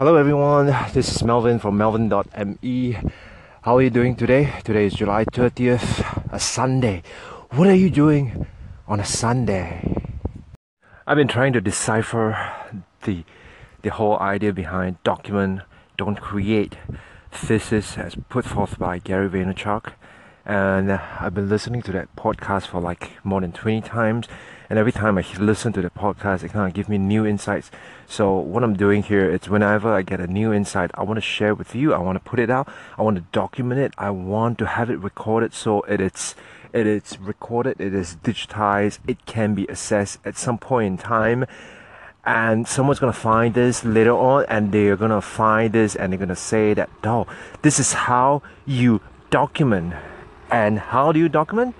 Hello everyone, this is Melvin from melvin.me. How are you doing today? Today is July 30th, a Sunday. What are you doing on a Sunday? I've been trying to decipher the the whole idea behind document, don't create thesis as put forth by Gary Vaynerchuk and I've been listening to that podcast for like more than 20 times. And every time I listen to the podcast it kind of gives me new insights. So what I'm doing here is whenever I get a new insight I want to share with you. I want to put it out. I want to document it. I want to have it recorded so it is it is recorded it is digitized it can be assessed at some point in time. And someone's gonna find this later on and they're gonna find this and they're gonna say that oh this is how you document and how do you document?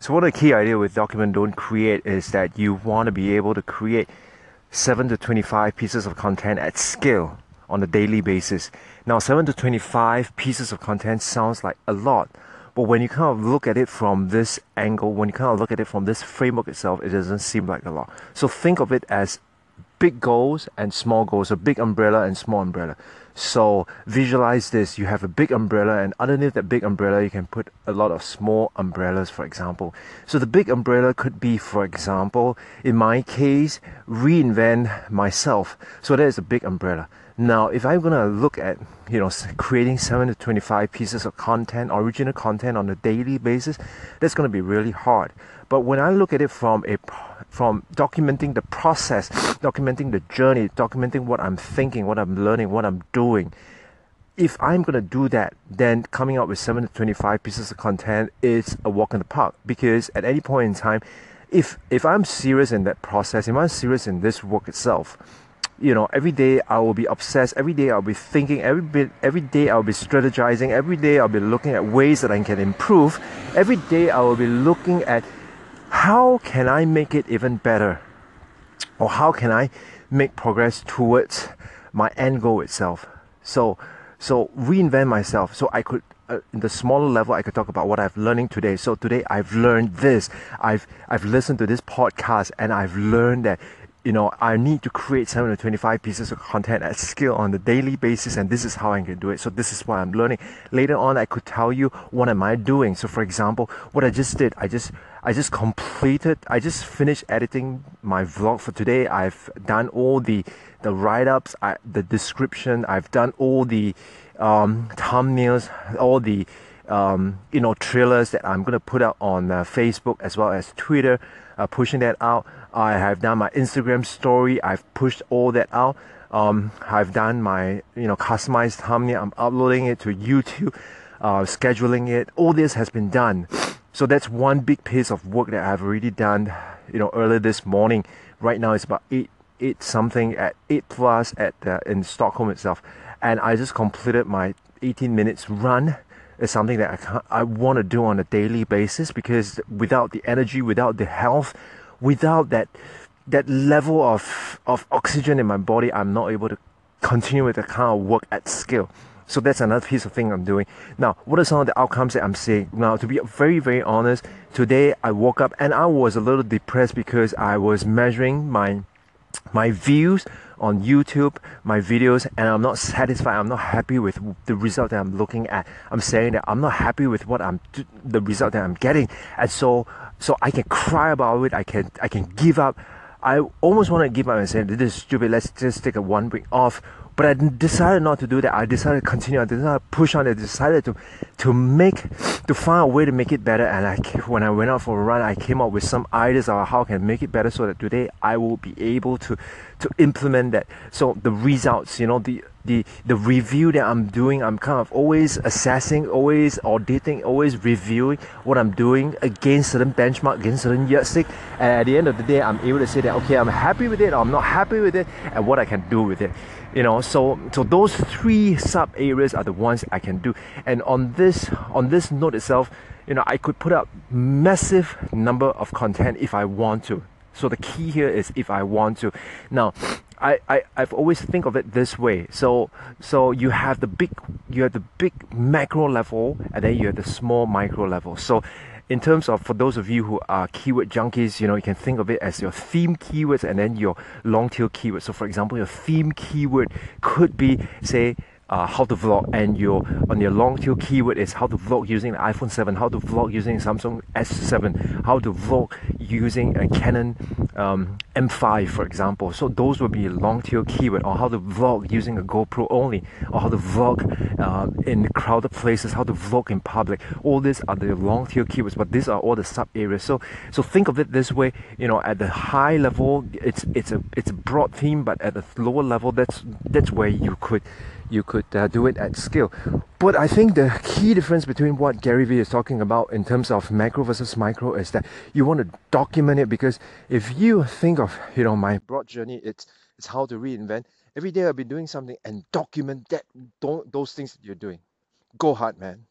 So one of the key idea with document don't create is that you want to be able to create 7 to 25 pieces of content at scale on a daily basis. Now 7 to 25 pieces of content sounds like a lot, but when you kind of look at it from this angle, when you kind of look at it from this framework itself, it doesn't seem like a lot. So think of it as big goals and small goals, a big umbrella and small umbrella. So visualize this. You have a big umbrella, and underneath that big umbrella, you can put a lot of small umbrellas, for example. So the big umbrella could be, for example, in my case, reinvent myself. So that is a big umbrella. Now, if I'm gonna look at you know creating seven to twenty-five pieces of content, original content on a daily basis, that's gonna be really hard. But when I look at it from a from documenting the process, documenting the journey, documenting what I'm thinking, what I'm learning, what I'm doing, if I'm to do that, then coming up with 7 to 25 pieces of content is a walk in the park because at any point in time, if if I'm serious in that process, if I'm serious in this work itself, you know, every day I will be obsessed. Every day I'll be thinking. Every bit, every day I'll be strategizing. Every day I'll be looking at ways that I can improve. Every day I will be looking at how can I make it even better? Or how can I make progress towards my end goal itself? So, so reinvent myself. So I could, uh, in the smaller level, I could talk about what I've learning today. So today I've learned this. I've I've listened to this podcast and I've learned that you know, I need to create 7 to 25 pieces of content at scale on the daily basis, and this is how I can do it. So this is what I'm learning. Later on, I could tell you what am I doing. So for example, what I just did, I just I just completed, I just finished editing my vlog for today. I've done all the the write-ups, I, the description. I've done all the um, thumbnails, all the um, you know trailers that I'm gonna put out on uh, Facebook as well as Twitter, uh, pushing that out. I have done my Instagram story. I've pushed all that out. Um, I've done my you know customized thumbnail. I'm uploading it to YouTube, uh, scheduling it. All this has been done. So that's one big piece of work that I've already done. You know, earlier this morning. Right now it's about eight eight something at eight plus at uh, in Stockholm itself, and I just completed my 18 minutes run is something that I, I want to do on a daily basis because without the energy, without the health, without that that level of of oxygen in my body, I'm not able to continue with the kind of work at scale. So that's another piece of thing I'm doing. Now, what are some of the outcomes that I'm seeing? Now, to be very, very honest, today I woke up and I was a little depressed because I was measuring my my views on YouTube, my videos, and I'm not satisfied. I'm not happy with the result that I'm looking at. I'm saying that I'm not happy with what I'm the result that I'm getting, and so so I can cry about it. I can I can give up. I almost want to give up and say this is stupid. Let's just take a one week off but I decided not to do that. I decided to continue. I decided to push on. I decided to, to make, to find a way to make it better. And I, when I went out for a run, I came up with some ideas of how I can make it better so that today I will be able to, to implement that. So the results, you know, the, the, the review that I'm doing, I'm kind of always assessing, always auditing, always reviewing what I'm doing against certain benchmark, against certain yardstick. And at the end of the day, I'm able to say that, okay, I'm happy with it, or I'm not happy with it, and what I can do with it. You know so so those three sub areas are the ones I can do. And on this on this note itself you know I could put up massive number of content if I want to. So the key here is if I want to. Now I, I I've always think of it this way so so you have the big you have the big macro level and then you have the small micro level so in terms of for those of you who are keyword junkies, you know, you can think of it as your theme keywords and then your long tail keywords. So for example, your theme keyword could be say uh, how to vlog and your on your long tail keyword is how to vlog using the iPhone 7 how to vlog using Samsung S7 how to vlog using a Canon um, M5 for example. So those would be long tail keyword or how to vlog using a GoPro only or how to vlog uh, in crowded places how to vlog in public. All these are the long tail keywords but these are all the sub areas. So so think of it this way you know at the high level it's it's a it's a broad theme but at the lower level that's that's where you could you could uh, do it at scale. But I think the key difference between what Gary Vee is talking about in terms of macro versus micro is that you want to document it because if you think of you know my broad journey, it's it's how to reinvent. Every day I'll be doing something and document that those things that you're doing. Go hard, man.